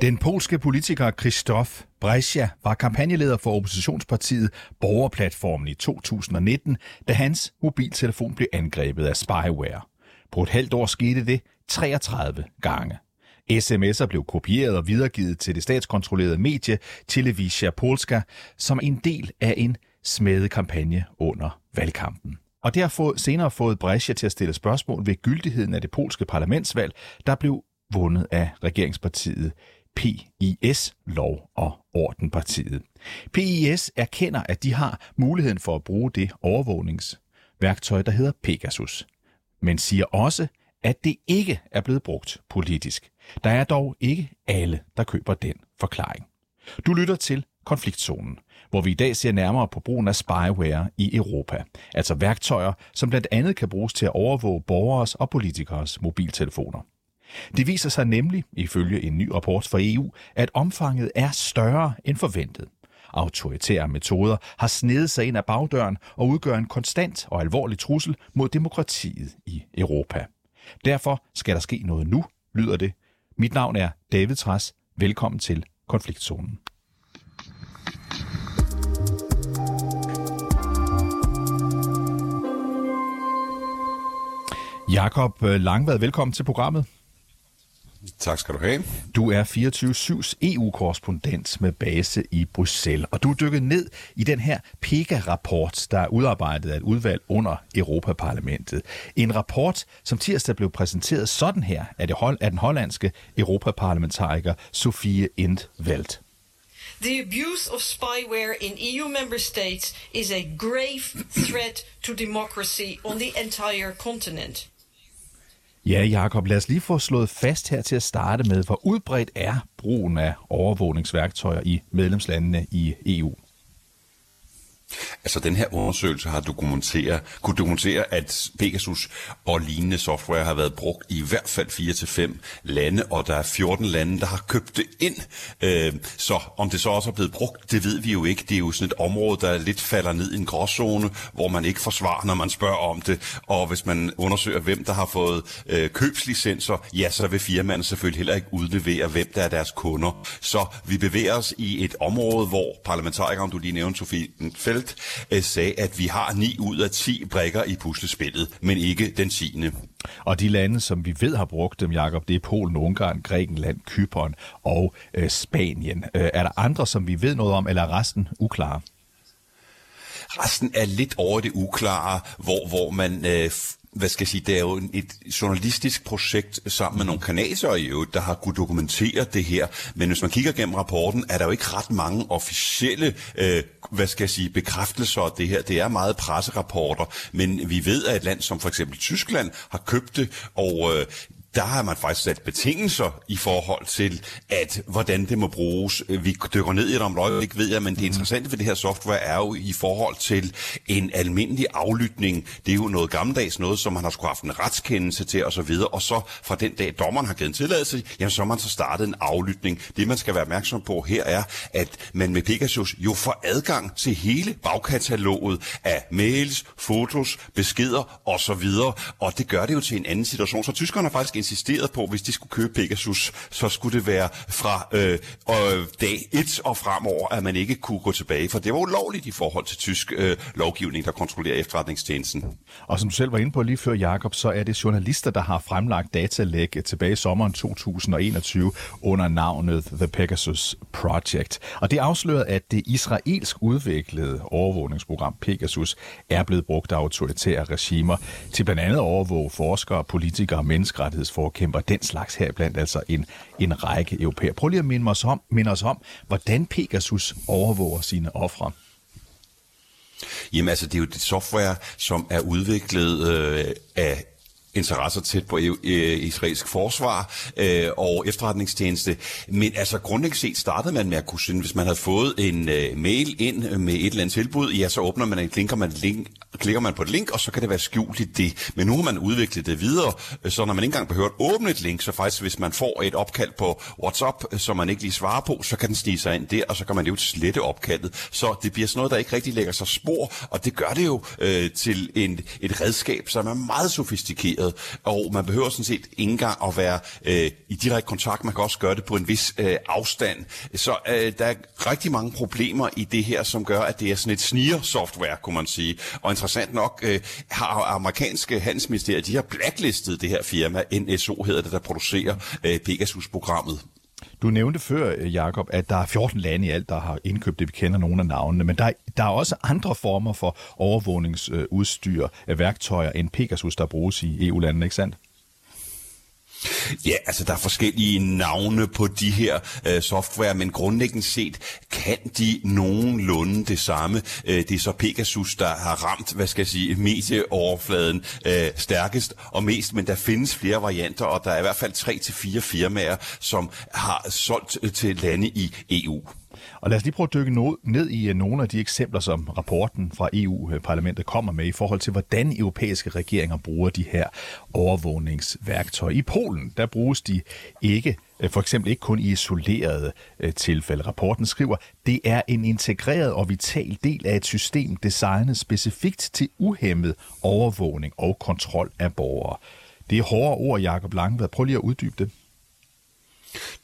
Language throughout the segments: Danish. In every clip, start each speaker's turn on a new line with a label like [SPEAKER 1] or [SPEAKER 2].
[SPEAKER 1] Den polske politiker Krzysztof Brescia var kampagneleder for oppositionspartiet Borgerplatformen i 2019, da hans mobiltelefon blev angrebet af spyware. På et halvt år skete det 33 gange. SMS'er blev kopieret og videregivet til det statskontrollerede medie Telewizja Polska som en del af en smedekampagne under valgkampen. Og det har fået, senere fået Brescia til at stille spørgsmål ved gyldigheden af det polske parlamentsvalg, der blev vundet af regeringspartiet PIS, Lov- og Ordenpartiet. PIS erkender, at de har muligheden for at bruge det overvågningsværktøj, der hedder Pegasus, men siger også, at det ikke er blevet brugt politisk. Der er dog ikke alle, der køber den forklaring. Du lytter til Konfliktzonen, hvor vi i dag ser nærmere på brugen af spyware i Europa. Altså værktøjer, som blandt andet kan bruges til at overvåge borgers og politikers mobiltelefoner. Det viser sig nemlig, ifølge en ny rapport fra EU, at omfanget er større end forventet. Autoritære metoder har snedet sig ind ad bagdøren og udgør en konstant og alvorlig trussel mod demokratiet i Europa. Derfor skal der ske noget nu, lyder det. Mit navn er David Træs. Velkommen til Konfliktzonen. Jakob Langvad, velkommen til programmet.
[SPEAKER 2] Tak skal du have.
[SPEAKER 1] Du er 24-7's EU-korrespondent med base i Bruxelles, og du er dykket ned i den her PEGA-rapport, der er udarbejdet af et udvalg under Europaparlamentet. En rapport, som tirsdag blev præsenteret sådan her af, det hold, af den hollandske europaparlamentariker Sofie Indveld.
[SPEAKER 3] The abuse of spyware in EU member states is a grave threat to democracy on the entire continent.
[SPEAKER 1] Ja, Jakob, lad os lige få slået fast her til at starte med, hvor udbredt er brugen af overvågningsværktøjer i medlemslandene i EU?
[SPEAKER 2] Altså den her undersøgelse har dokumenteret, kunne dokumentere, at Pegasus og lignende software har været brugt i hvert fald 4 til fem lande, og der er 14 lande, der har købt det ind. Øh, så om det så også er blevet brugt, det ved vi jo ikke. Det er jo sådan et område, der lidt falder ned i en gråzone, hvor man ikke får svar, når man spørger om det. Og hvis man undersøger, hvem der har fået øh, købslicenser, ja, så vil firmaerne selvfølgelig heller ikke udlevere, hvem der er deres kunder. Så vi bevæger os i et område, hvor parlamentarikeren, du lige nævnte, Sofie Felt, sagde, at vi har 9 ud af 10 brækker i puslespillet, men ikke den 10.
[SPEAKER 1] Og de lande, som vi ved har brugt dem, Jakob, det er Polen, Ungarn, Grækenland, Kypern og øh, Spanien. Øh, er der andre, som vi ved noget om, eller er resten uklare?
[SPEAKER 2] Resten er lidt over det uklare, hvor, hvor man øh, hvad skal jeg sige, det er jo et journalistisk projekt sammen med nogle kanadier i øvrigt, der har kunne dokumentere det her. Men hvis man kigger gennem rapporten, er der jo ikke ret mange officielle, øh, hvad skal jeg sige, bekræftelser af det her. Det er meget presserapporter, men vi ved, at et land som for eksempel Tyskland har købt det, og øh, der har man faktisk sat betingelser i forhold til, at hvordan det må bruges. Vi dykker ned i det om øjeblik, ved jeg, men det interessante ved det her software er jo i forhold til en almindelig aflytning. Det er jo noget gammeldags noget, som man har skulle haft en retskendelse til osv., og så fra den dag dommeren har givet en tilladelse, jamen så har man så startet en aflytning. Det man skal være opmærksom på her er, at man med Pegasus jo får adgang til hele bagkataloget af mails, fotos, beskeder osv., og det gør det jo til en anden situation. Så tyskerne har faktisk insisteret på, hvis de skulle købe Pegasus, så skulle det være fra øh, øh, dag 1 og fremover, at man ikke kunne gå tilbage, for det var ulovligt i forhold til tysk øh, lovgivning, der kontrollerer efterretningstjenesten.
[SPEAKER 1] Og som du selv var inde på lige før, Jakob, så er det journalister, der har fremlagt datalæg tilbage i sommeren 2021 under navnet The Pegasus Project. Og det afslørede, at det israelsk udviklede overvågningsprogram Pegasus er blevet brugt af autoritære regimer til blandt andet at overvåge forskere, politikere og menneskerettigheds menneskerettighedsforkæmper, den slags her blandt altså en, en række europæer. Prøv lige at minde os, om, minde os om, hvordan Pegasus overvåger sine ofre.
[SPEAKER 2] Jamen altså, det er jo det software, som er udviklet øh, af interesser tæt på øh, israelsk forsvar øh, og efterretningstjeneste. Men altså grundlæggende set startede man med at kunne sende, hvis man havde fået en øh, mail ind med et eller andet tilbud, ja, så åbner man en link, og man link, klikker man på et link, og så kan det være skjult i det. Men nu har man udviklet det videre, så når man ikke engang behøver at åbne et link, så faktisk hvis man får et opkald på WhatsApp, som man ikke lige svarer på, så kan den snige sig ind der, og så kan man jo slette opkaldet. Så det bliver sådan noget, der ikke rigtig lægger sig spor, og det gør det jo øh, til en, et redskab, som er meget sofistikeret, og man behøver sådan set ikke engang at være øh, i direkte kontakt. Man kan også gøre det på en vis øh, afstand. Så øh, der er rigtig mange problemer i det her, som gør, at det er sådan et sniger-software, kunne man sige. Og interessant nok øh, har amerikanske handelsministerier, de har blacklistet det her firma, NSO hedder det, der producerer øh, Pegasus-programmet.
[SPEAKER 1] Du nævnte før, øh, Jakob, at der er 14 lande i alt, der har indkøbt det. Vi kender nogle af navnene, men der, der er også andre former for overvågningsudstyr, øh, værktøjer end Pegasus, der bruges i EU-landene, ikke sandt?
[SPEAKER 2] Ja, altså der er forskellige navne på de her øh, software, men grundlæggende set kan de nogenlunde det samme. Øh, det er så Pegasus, der har ramt, hvad skal jeg sige, medieoverfladen øh, stærkest og mest, men der findes flere varianter, og der er i hvert fald tre til fire firmaer, som har solgt øh, til lande i EU.
[SPEAKER 1] Og lad os lige prøve at dykke ned i øh, nogle af de eksempler, som rapporten fra EU-parlamentet kommer med i forhold til, hvordan europæiske regeringer bruger de her overvågningsværktøjer. I Polen, der bruges de ikke øh, for eksempel ikke kun i isolerede øh, tilfælde. Rapporten skriver, det er en integreret og vital del af et system designet specifikt til uhemmet overvågning og kontrol af borgere. Det er hårde ord, Jacob Langvad. Prøv lige at uddybe det.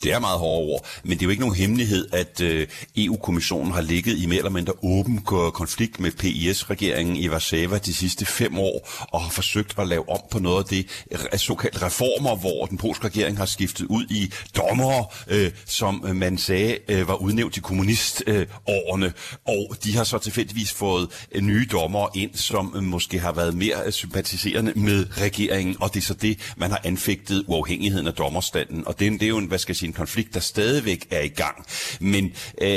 [SPEAKER 2] Det er meget hårde ord, men det er jo ikke nogen hemmelighed, at øh, EU-kommissionen har ligget i mere eller mindre åben konflikt med PIS-regeringen i Warszawa de sidste fem år, og har forsøgt at lave om på noget af det såkaldte reformer, hvor den polske regering har skiftet ud i dommere, øh, som man sagde øh, var udnævnt i kommunistårene, øh, og de har så tilfældigvis fået øh, nye dommere ind, som øh, måske har været mere øh, sympatiserende med regeringen, og det er så det, man har anfægtet uafhængigheden af dommerstanden, og det, det er jo en hvad skal jeg sige, en konflikt, der stadigvæk er i gang. Men øh,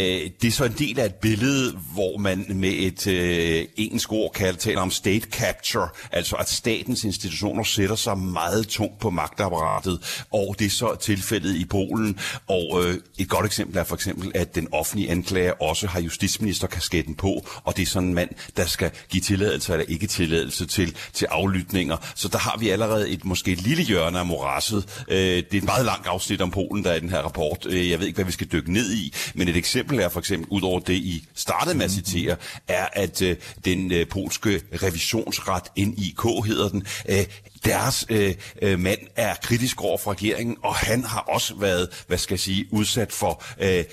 [SPEAKER 2] det er så en del af et billede, hvor man med et øh, engelsk ord kan tale om state capture, altså at statens institutioner sætter sig meget tungt på magtapparatet, og det er så tilfældet i Polen. Og øh, et godt eksempel er for eksempel, at den offentlige anklager også har justitsministerkasketten på, og det er sådan en mand, der skal give tilladelse eller ikke tilladelse til, til aflytninger. Så der har vi allerede et måske et lille hjørne af morasset. Øh, det er et meget langt afsnit om Polen, der i den her rapport. Øh, jeg ved ikke, hvad vi skal dykke ned i, men et eksempel er for eksempel, ud over det, I startede med at citere, er, at øh, den øh, polske revisionsret, NIK hedder den, øh, deres øh, øh, mand er kritisk over for regeringen, og han har også været, hvad skal jeg sige, udsat for øh,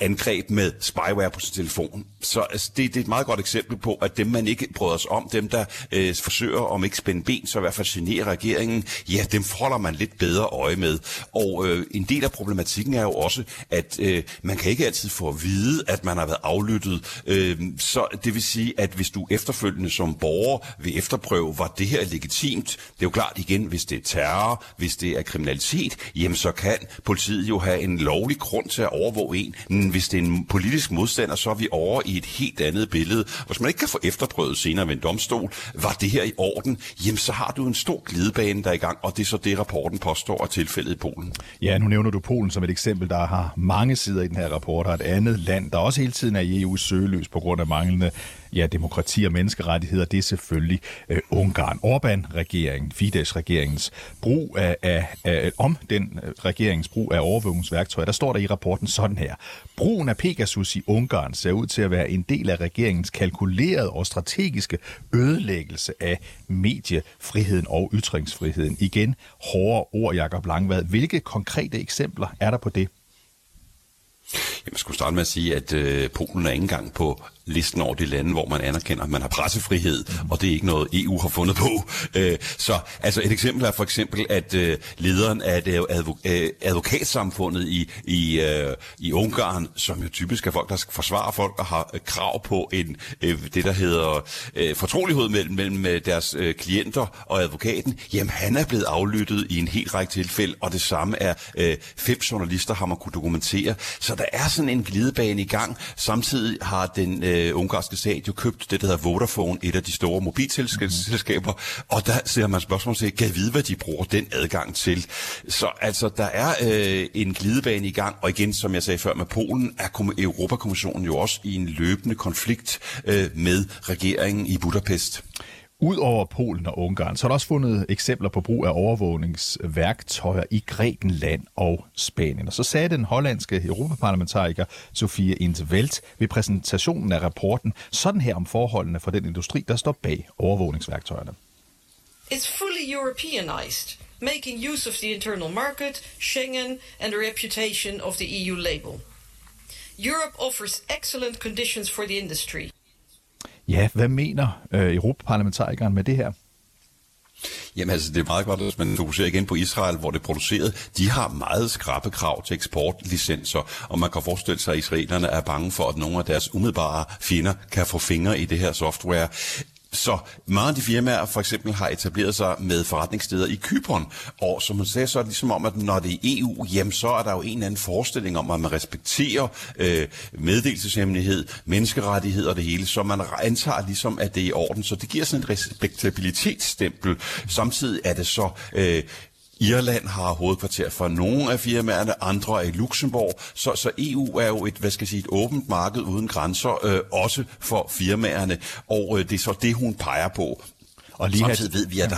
[SPEAKER 2] angreb med spyware på sin telefon. Så altså, det, det er et meget godt eksempel på, at dem man ikke bryder sig om, dem der øh, forsøger om ikke spænde ben, så i hvert fald generer regeringen, ja, dem holder man lidt bedre øje med. Og øh, en del af problematikken er jo også, at øh, man kan ikke altid få at vide, at man har været aflyttet. Øh, så det vil sige, at hvis du efterfølgende som borger vil efterprøve, var det her legitimt, det er jo klart igen, hvis det er terror, hvis det er kriminalitet, jamen så kan politiet jo have en lovlig grund til at overvåge en, hvis det er en politisk modstander, så er vi over i et helt andet billede. Hvis man ikke kan få efterprøvet senere ved en domstol, var det her i orden, jamen så har du en stor glidebane, der er i gang, og det er så det, rapporten påstår er tilfældet i Polen.
[SPEAKER 1] Ja, nu nævner du Polen som et eksempel, der har mange sider i den her rapport, og et andet land, der også hele tiden er i EU's søgeløs på grund af manglende ja, demokrati og menneskerettigheder, det er selvfølgelig øh, Ungarn. Orbán-regeringen, Fidesz-regeringens brug af, af, af, om den øh, regeringens brug af overvågningsværktøjer, der står der i rapporten sådan her. Brugen af Pegasus i Ungarn ser ud til at være en del af regeringens kalkulerede og strategiske ødelæggelse af mediefriheden og ytringsfriheden. Igen, hårde ord, Jakob Langvad. Hvilke konkrete eksempler er der på det?
[SPEAKER 2] Jeg skulle starte med at sige, at øh, Polen er ikke engang på listen over de lande, hvor man anerkender, at man har pressefrihed, og det er ikke noget, EU har fundet på. Øh, så altså et eksempel er for eksempel, at øh, lederen af det øh, advokatsamfundet i, i, øh, i Ungarn, som jo typisk er folk, der forsvarer folk og har øh, krav på en øh, det, der hedder fortrolighed mellem, mellem deres klienter og advokaten, jamen han er blevet aflyttet i en helt række tilfælde, og det samme er fem journalister har man kunne dokumentere. Så der er sådan en glidebane i gang. Samtidig har den øh, ungarske stat jo købt det, der hedder Vodafone, et af de store mobilselskaber, og der ser man spørgsmål til, kan vide, hvad de bruger den adgang til. Så altså, der er øh, en glidebane i gang, og igen, som jeg sagde før med Polen, er Europakommissionen jo også i en løbende konflikt øh, med regeringen i Budapest.
[SPEAKER 1] Udover Polen og Ungarn, så er der også fundet eksempler på brug af overvågningsværktøjer i Grækenland og Spanien. Og så sagde den hollandske europaparlamentariker Sofie Intveld ved præsentationen af rapporten sådan her om forholdene for den industri, der står bag overvågningsværktøjerne.
[SPEAKER 3] It's fully Europeanized, making use of the internal market, Schengen and the reputation of the EU label. Europe offers excellent conditions for the industry.
[SPEAKER 1] Ja, hvad mener øh, Europaparlamentarikeren med det her?
[SPEAKER 2] Jamen altså, det er meget godt, hvis man fokuserer igen på Israel, hvor det er produceret. De har meget skrappe krav til eksportlicenser, og man kan forestille sig, at israelerne er bange for, at nogle af deres umiddelbare fjender kan få fingre i det her software. Så mange af de firmaer for eksempel har etableret sig med forretningssteder i Kypern, og som man sagde, så er det ligesom om, at når det er EU, jamen så er der jo en eller anden forestilling om, at man respekterer øh, meddelelseshemmelighed, menneskerettigheder og det hele, så man antager ligesom, at det er i orden. Så det giver sådan et respektabilitetsstempel. Samtidig er det så øh, Irland har hovedkvarter for nogle af firmaerne, andre er i Luxembourg, så, så EU er jo et, hvad skal jeg sige, et åbent marked uden grænser, øh, også for firmaerne, og øh, det er så det, hun peger på. Og lige Samtidig her, ved vi, at der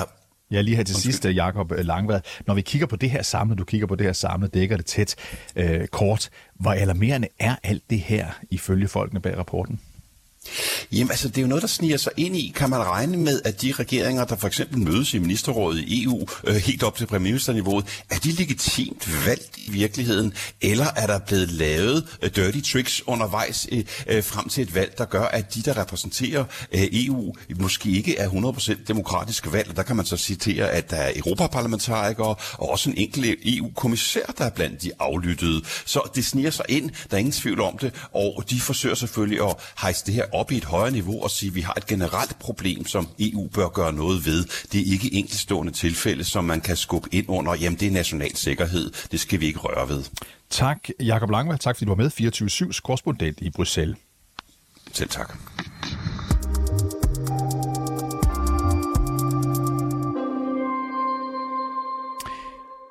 [SPEAKER 1] Ja, lige her til sidst, Jakob Langvad. Når vi kigger på det her samlet, du kigger på det her samlet, dækker det tæt øh, kort. Hvor alarmerende er alt det her, ifølge folkene bag rapporten?
[SPEAKER 2] Jamen altså, det er jo noget, der sniger sig ind i. Kan man regne med, at de regeringer, der for eksempel mødes i ministerrådet i EU, øh, helt op til premierministerniveauet, er de legitimt valgt i virkeligheden? Eller er der blevet lavet øh, dirty tricks undervejs øh, øh, frem til et valg, der gør, at de, der repræsenterer øh, EU, måske ikke er 100% demokratisk valg? Der kan man så citere, at der er europaparlamentarikere og også en enkelt EU-kommissær, der er blandt de aflyttede. Så det sniger sig ind, der er ingen tvivl om det, og de forsøger selvfølgelig at hejse det her op i et højere niveau og sige, at vi har et generelt problem, som EU bør gøre noget ved. Det er ikke enkeltstående tilfælde, som man kan skubbe ind under. Jamen, det er national sikkerhed. Det skal vi ikke røre ved.
[SPEAKER 1] Tak, Jakob Langvald. Tak, fordi du var med. 24-7's korrespondent i Bruxelles.
[SPEAKER 2] Selv tak.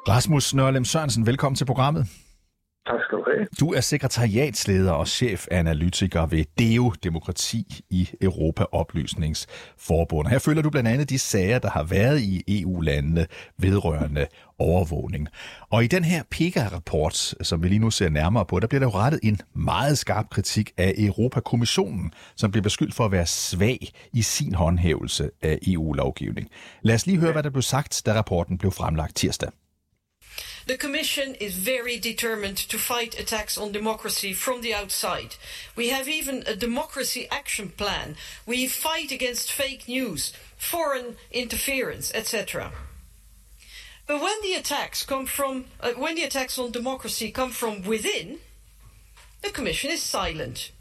[SPEAKER 1] Rasmus Nørlem Sørensen, velkommen til programmet.
[SPEAKER 4] Skal du have.
[SPEAKER 1] Du er sekretariatsleder og chefanalytiker ved DEO Demokrati i Europa Oplysningsforbund. Her følger du blandt andet de sager, der har været i EU-landene vedrørende overvågning. Og i den her PIGA-rapport, som vi lige nu ser nærmere på, der bliver der jo rettet en meget skarp kritik af Europakommissionen, som bliver beskyldt for at være svag i sin håndhævelse af EU-lovgivning. Lad os lige høre, hvad der blev sagt, da rapporten blev fremlagt tirsdag.
[SPEAKER 3] The Commission is very determined to fight attacks on democracy from the outside. We have even a democracy action plan. We fight against fake news, foreign interference, etc. But when the attacks come from, uh, when the attacks on democracy come from within, the Commission is silent.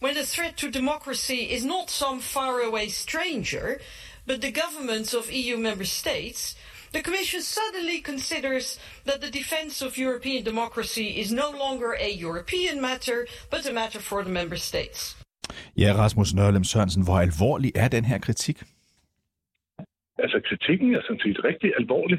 [SPEAKER 3] When the threat to democracy is not some faraway stranger, but the governments of EU member states, the Commission suddenly considers that the defence of European democracy is no longer a European matter, but a matter for the member states.
[SPEAKER 1] Ja, Rasmus Nørlem Sørensen, hvor alvorlig er den her kritik?
[SPEAKER 4] Altså, kritikken er sådan set rigtig alvorlig.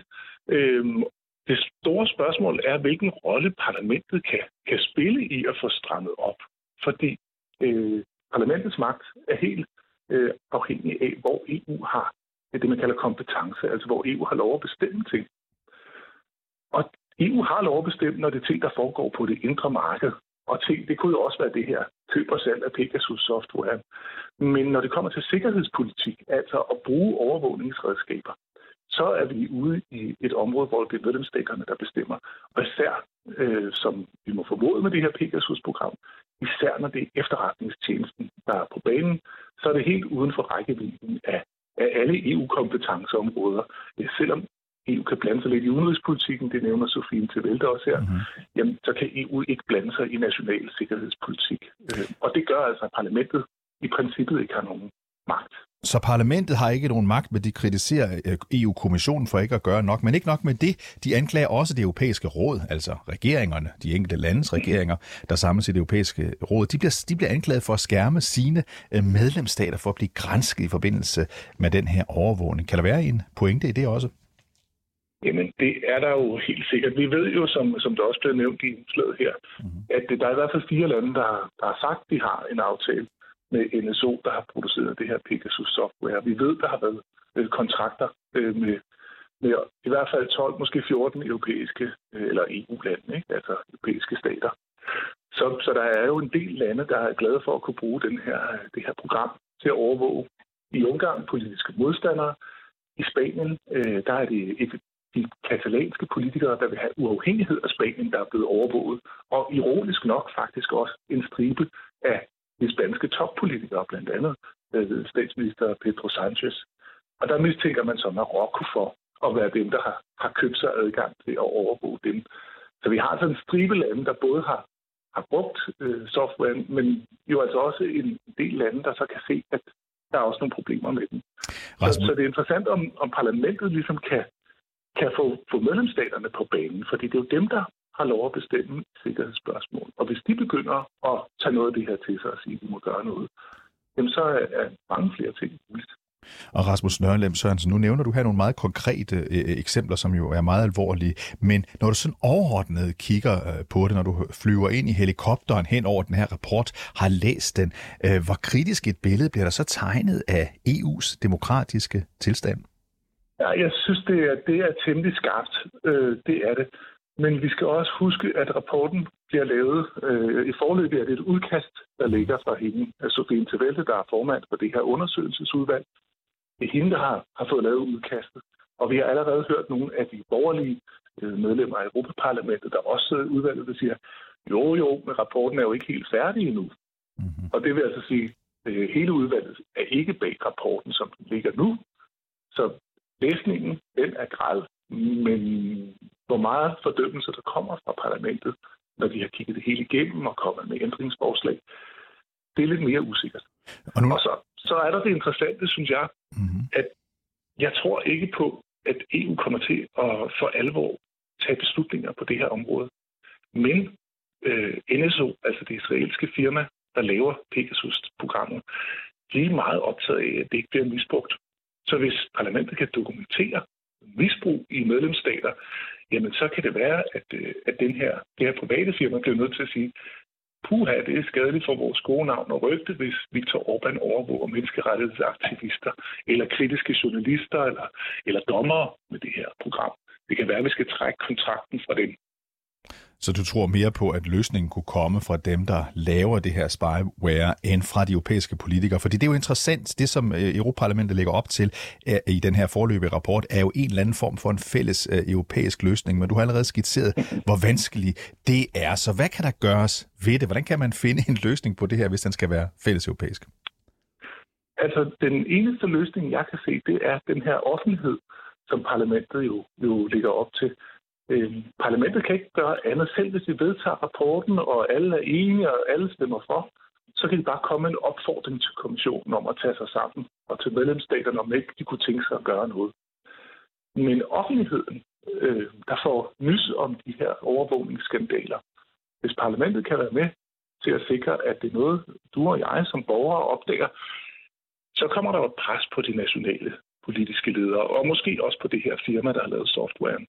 [SPEAKER 4] Øhm, det store spørgsmål er, hvilken rolle parlamentet kan, kan spille i at få strammet op. Fordi øh, parlamentets magt er helt øh, afhængig af, hvor EU har det, man kalder kompetence, altså hvor EU har lov at bestemme ting. Og EU har lov at bestemme, når det er ting, der foregår på det indre marked. Og ting, det kunne jo også være det her køb og salg af Pegasus-software. Men når det kommer til sikkerhedspolitik, altså at bruge overvågningsredskaber, så er vi ude i et område, hvor det er medlemsstaterne, der bestemmer. Og især, øh, som vi må formode med det her Pegasus-program, især når det er efterretningstjenesten, der er på banen, så er det helt uden for rækkevidden af af alle EU-kompetenceområder. Selvom EU kan blande sig lidt i udenrigspolitikken, det nævner Sofie til Velde også her, mm-hmm. jamen, så kan EU ikke blande sig i national sikkerhedspolitik. Øh, og det gør altså, at parlamentet i princippet ikke har nogen magt.
[SPEAKER 1] Så parlamentet har ikke nogen magt, men de kritiserer øh, EU-kommissionen for ikke at gøre nok. Men ikke nok med det, de anklager også det europæiske råd, altså regeringerne, de enkelte landes regeringer, der samles i det europæiske råd. De bliver, de bliver anklaget for at skærme sine øh, medlemsstater for at blive grænsket i forbindelse med den her overvågning. Kan der være en pointe i det også?
[SPEAKER 4] Jamen, det er der jo helt sikkert. Vi ved jo, som, som der også blev nævnt i slaget her, mm-hmm. at der er i hvert fald fire lande, der, der har sagt, at de har en aftale med NSO, der har produceret det her Pegasus-software. Vi ved, der har været øh, kontrakter øh, med, med i hvert fald 12, måske 14 europæiske øh, eller EU-lande, ikke? altså europæiske stater. Så, så der er jo en del lande, der er glade for at kunne bruge den her, det her program til at overvåge i Ungarn politiske modstandere. I Spanien, øh, der er det et de katalanske politikere, der vil have uafhængighed af Spanien, der er blevet overvåget. Og ironisk nok faktisk også en stribe af de spanske toppolitikere, blandt andet øh, statsminister Pedro Sanchez. Og der mistænker man så Marokko for at være dem, der har, har købt sig adgang til at overvåge dem. Så vi har altså en stribe lande, der både har, har brugt øh, software, men jo altså også en del lande, der så kan se, at der er også nogle problemer med den. Så, så det er interessant, om, om parlamentet ligesom kan kan få, få medlemsstaterne på banen, fordi det er jo dem, der har lov at bestemme sikkerhedsspørgsmål. Og hvis de begynder at tage noget af det her til sig og sige, at de må gøre noget, jamen så er mange flere ting muligt.
[SPEAKER 1] Og Rasmus Nørlem Sørensen, nu nævner du her nogle meget konkrete øh, øh, eksempler, som jo er meget alvorlige, men når du sådan overordnet kigger øh, på det, når du flyver ind i helikopteren hen over den her rapport, har læst den, øh, hvor kritisk et billede bliver der så tegnet af EU's demokratiske tilstand?
[SPEAKER 4] Ja, jeg synes, det er, det er temmelig skarpt. Øh, det er det. Men vi skal også huske, at rapporten bliver lavet. Øh, I forløbet det et udkast, der ligger fra hende, Sofie Intervelde, der er formand for det her undersøgelsesudvalg. Det er hende, der har, har fået lavet udkastet. Og vi har allerede hørt nogle af de borgerlige øh, medlemmer af Europaparlamentet, der også sidder i udvalget, der siger, jo jo, men rapporten er jo ikke helt færdig endnu. Mm-hmm. Og det vil altså sige, at øh, hele udvalget er ikke bag rapporten, som den ligger nu. Så læsningen, den er græd, men hvor meget fordømmelse der kommer fra parlamentet, når de har kigget det hele igennem og kommet med ændringsforslag, det er lidt mere usikkert. Og, nu... og så, så er der det interessante, synes jeg, mm-hmm. at jeg tror ikke på, at EU kommer til at for alvor tage beslutninger på det her område. Men øh, NSO, altså det israelske firma, der laver Pegasus-programmet, de er meget optaget af, at det ikke bliver misbrugt. Så hvis parlamentet kan dokumentere misbrug i medlemsstater, jamen så kan det være, at, øh, at den her, det her private firma bliver nødt til at sige, puha, det er skadeligt for vores gode navn og rygte, hvis Viktor Orbán overvåger menneskerettighedsaktivister, eller kritiske journalister, eller, eller dommere med det her program. Det kan være, at vi skal trække kontrakten fra dem.
[SPEAKER 1] Så du tror mere på, at løsningen kunne komme fra dem, der laver det her spyware, end fra de europæiske politikere? Fordi det er jo interessant, det som øh, Europaparlamentet lægger op til øh, i den her forløbige rapport, er jo en eller anden form for en fælles øh, europæisk løsning, men du har allerede skitseret, hvor vanskelig det er. Så hvad kan der gøres ved det? Hvordan kan man finde en løsning på det her, hvis den skal være fælles europæisk?
[SPEAKER 4] Altså, den eneste løsning, jeg kan se, det er den her offentlighed, som parlamentet jo, jo ligger op til. Øh, parlamentet kan ikke gøre andet. Selv hvis de vedtager rapporten, og alle er enige, og alle stemmer for, så kan de bare komme en opfordring til kommissionen om at tage sig sammen, og til medlemsstaterne, om ikke de kunne tænke sig at gøre noget. Men offentligheden, øh, der får nys om de her overvågningsskandaler, hvis parlamentet kan være med til at sikre, at det er noget, du og jeg som borgere opdager, så kommer der et pres på de nationale politiske ledere, og måske også på det her firma, der har lavet softwaren.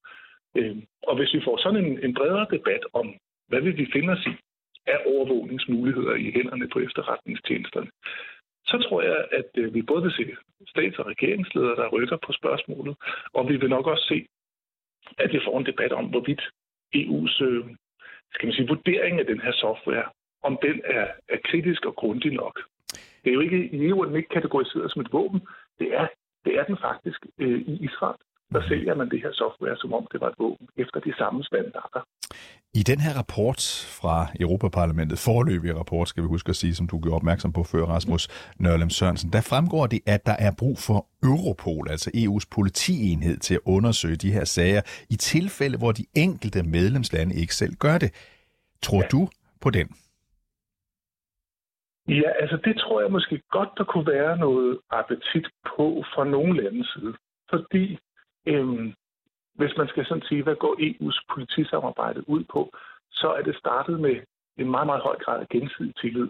[SPEAKER 4] Øh, og hvis vi får sådan en, en bredere debat om, hvad vil vi finde os i af overvågningsmuligheder i hænderne på efterretningstjenesterne, så tror jeg, at øh, vi både vil se stats- og regeringsledere, der rykker på spørgsmålet, og vi vil nok også se, at vi får en debat om, hvorvidt EU's øh, skal man sige, vurdering af den her software, om den er, er kritisk og grundig nok. Det er jo ikke i EU, at den ikke kategoriseret som et våben. Det er, det er den faktisk øh, i Israel der sælger man det her software, som om det var et våben, efter de samme standarder.
[SPEAKER 1] I den her rapport fra Europaparlamentet, forløbige rapport, skal vi huske at sige, som du gjorde opmærksom på før, Rasmus Nørlem Sørensen, der fremgår det, at der er brug for Europol, altså EU's politienhed, til at undersøge de her sager i tilfælde, hvor de enkelte medlemslande ikke selv gør det. Tror ja. du på den?
[SPEAKER 4] Ja, altså det tror jeg måske godt, der kunne være noget appetit på fra nogle landes side. Fordi øhm, hvis man skal sådan sige, hvad går EU's politisamarbejde ud på, så er det startet med en meget, meget høj grad af gensidig tillid.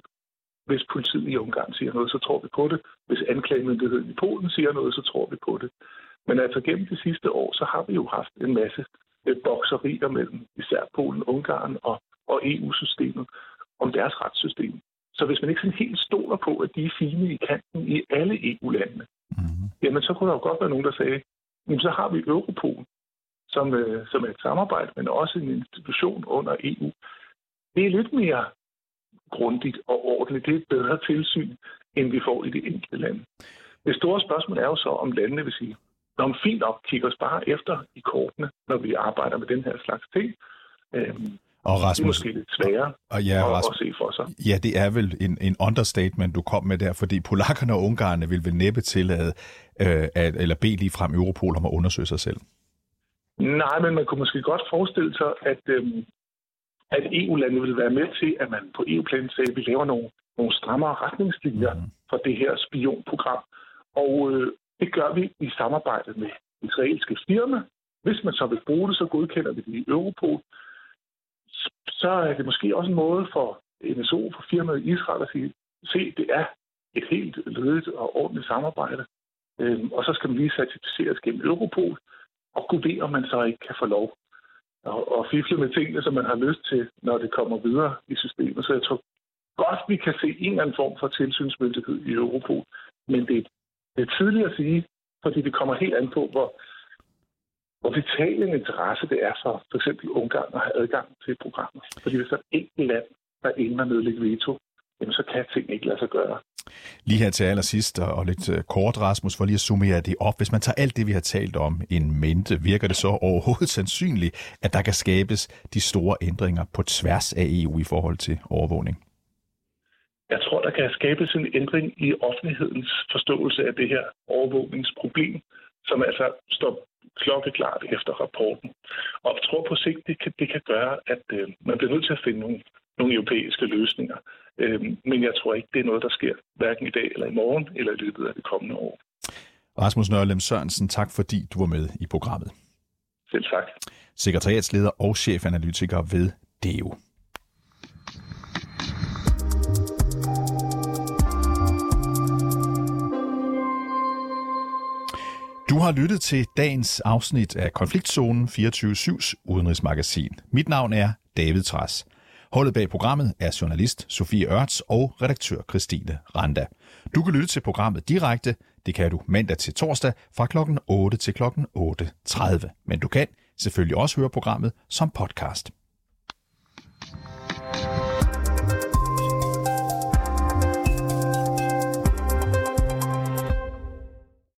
[SPEAKER 4] Hvis politiet i Ungarn siger noget, så tror vi på det. Hvis anklagemyndigheden i Polen siger noget, så tror vi på det. Men altså gennem de sidste år, så har vi jo haft en masse øh, bokserier mellem især Polen, Ungarn og, og EU-systemet om deres retssystem. Så hvis man ikke sådan helt stoler på, at de er fine i kanten i alle EU-landene, mm-hmm. jamen så kunne der jo godt være nogen, der sagde, jamen så har vi Europol, som, øh, som er et samarbejde, men også en institution under EU. Det er lidt mere grundigt og ordentligt. Det er et bedre tilsyn, end vi får i det enkelte land. Det store spørgsmål er jo så, om landene vil sige, når man fint nok kigger os bare efter i kortene, når vi arbejder med den her slags ting. Øhm, og Rasmus, det er måske lidt sværere og ja, at, Rasmus, at se for sig.
[SPEAKER 1] Ja, det er vel en, en understatement, du kom med der, fordi polakkerne og ungarerne vil vel næppe tillade, øh, at, eller bede lige frem Europol om at undersøge sig selv.
[SPEAKER 4] Nej, men man kunne måske godt forestille sig, at, øhm, at EU-landene vil være med til, at man på EU-planen sagde, at vi laver nogle, nogle strammere retningslinjer mm. for det her spionprogram. Og øh, det gør vi i samarbejde med israelske firma. Hvis man så vil bruge det, så godkender vi det i Europol så er det måske også en måde for NSO, for firmaet Israel at sige, se, det er et helt ledigt og ordentligt samarbejde. Øhm, og så skal man lige certificeres gennem Europol, og kunne bede, om man så ikke kan få lov og, at fifle med tingene, som man har lyst til, når det kommer videre i systemet. Så jeg tror godt, vi kan se en eller anden form for tilsynsmyndighed i Europol. Men det, det er tidligt at sige, fordi det kommer helt an på, hvor, hvor vital en interesse det er for for eksempel Ungarn at have adgang til programmet. Fordi hvis der er et land, der ender med at lægge veto, jamen så kan ting ikke lade sig gøre.
[SPEAKER 1] Lige her til allersidst, og lidt øh, kort, Rasmus, for lige at summere det op. Hvis man tager alt det, vi har talt om, en mente, virker det så overhovedet sandsynligt, at der kan skabes de store ændringer på tværs af EU i forhold til overvågning?
[SPEAKER 4] Jeg tror, der kan skabes en ændring i offentlighedens forståelse af det her overvågningsproblem, som altså står klokkeklart efter rapporten. Og jeg tror på sigt, det kan, det kan gøre, at øh, man bliver nødt til at finde nogle, nogle europæiske løsninger. Øh, men jeg tror ikke, det er noget, der sker hverken i dag eller i morgen, eller i løbet af det kommende år.
[SPEAKER 1] Rasmus Nørlem Sørensen, tak fordi du var med i programmet.
[SPEAKER 4] Selv tak.
[SPEAKER 1] Sekretariatsleder og chefanalytiker ved DEO. Du har lyttet til dagens afsnit af Konfliktzonen 24-7's udenrigsmagasin. Mit navn er David Tras. Holdet bag programmet er journalist Sofie Ørts og redaktør Christine Randa. Du kan lytte til programmet direkte. Det kan du mandag til torsdag fra kl. 8 til kl. 8.30. Men du kan selvfølgelig også høre programmet som podcast.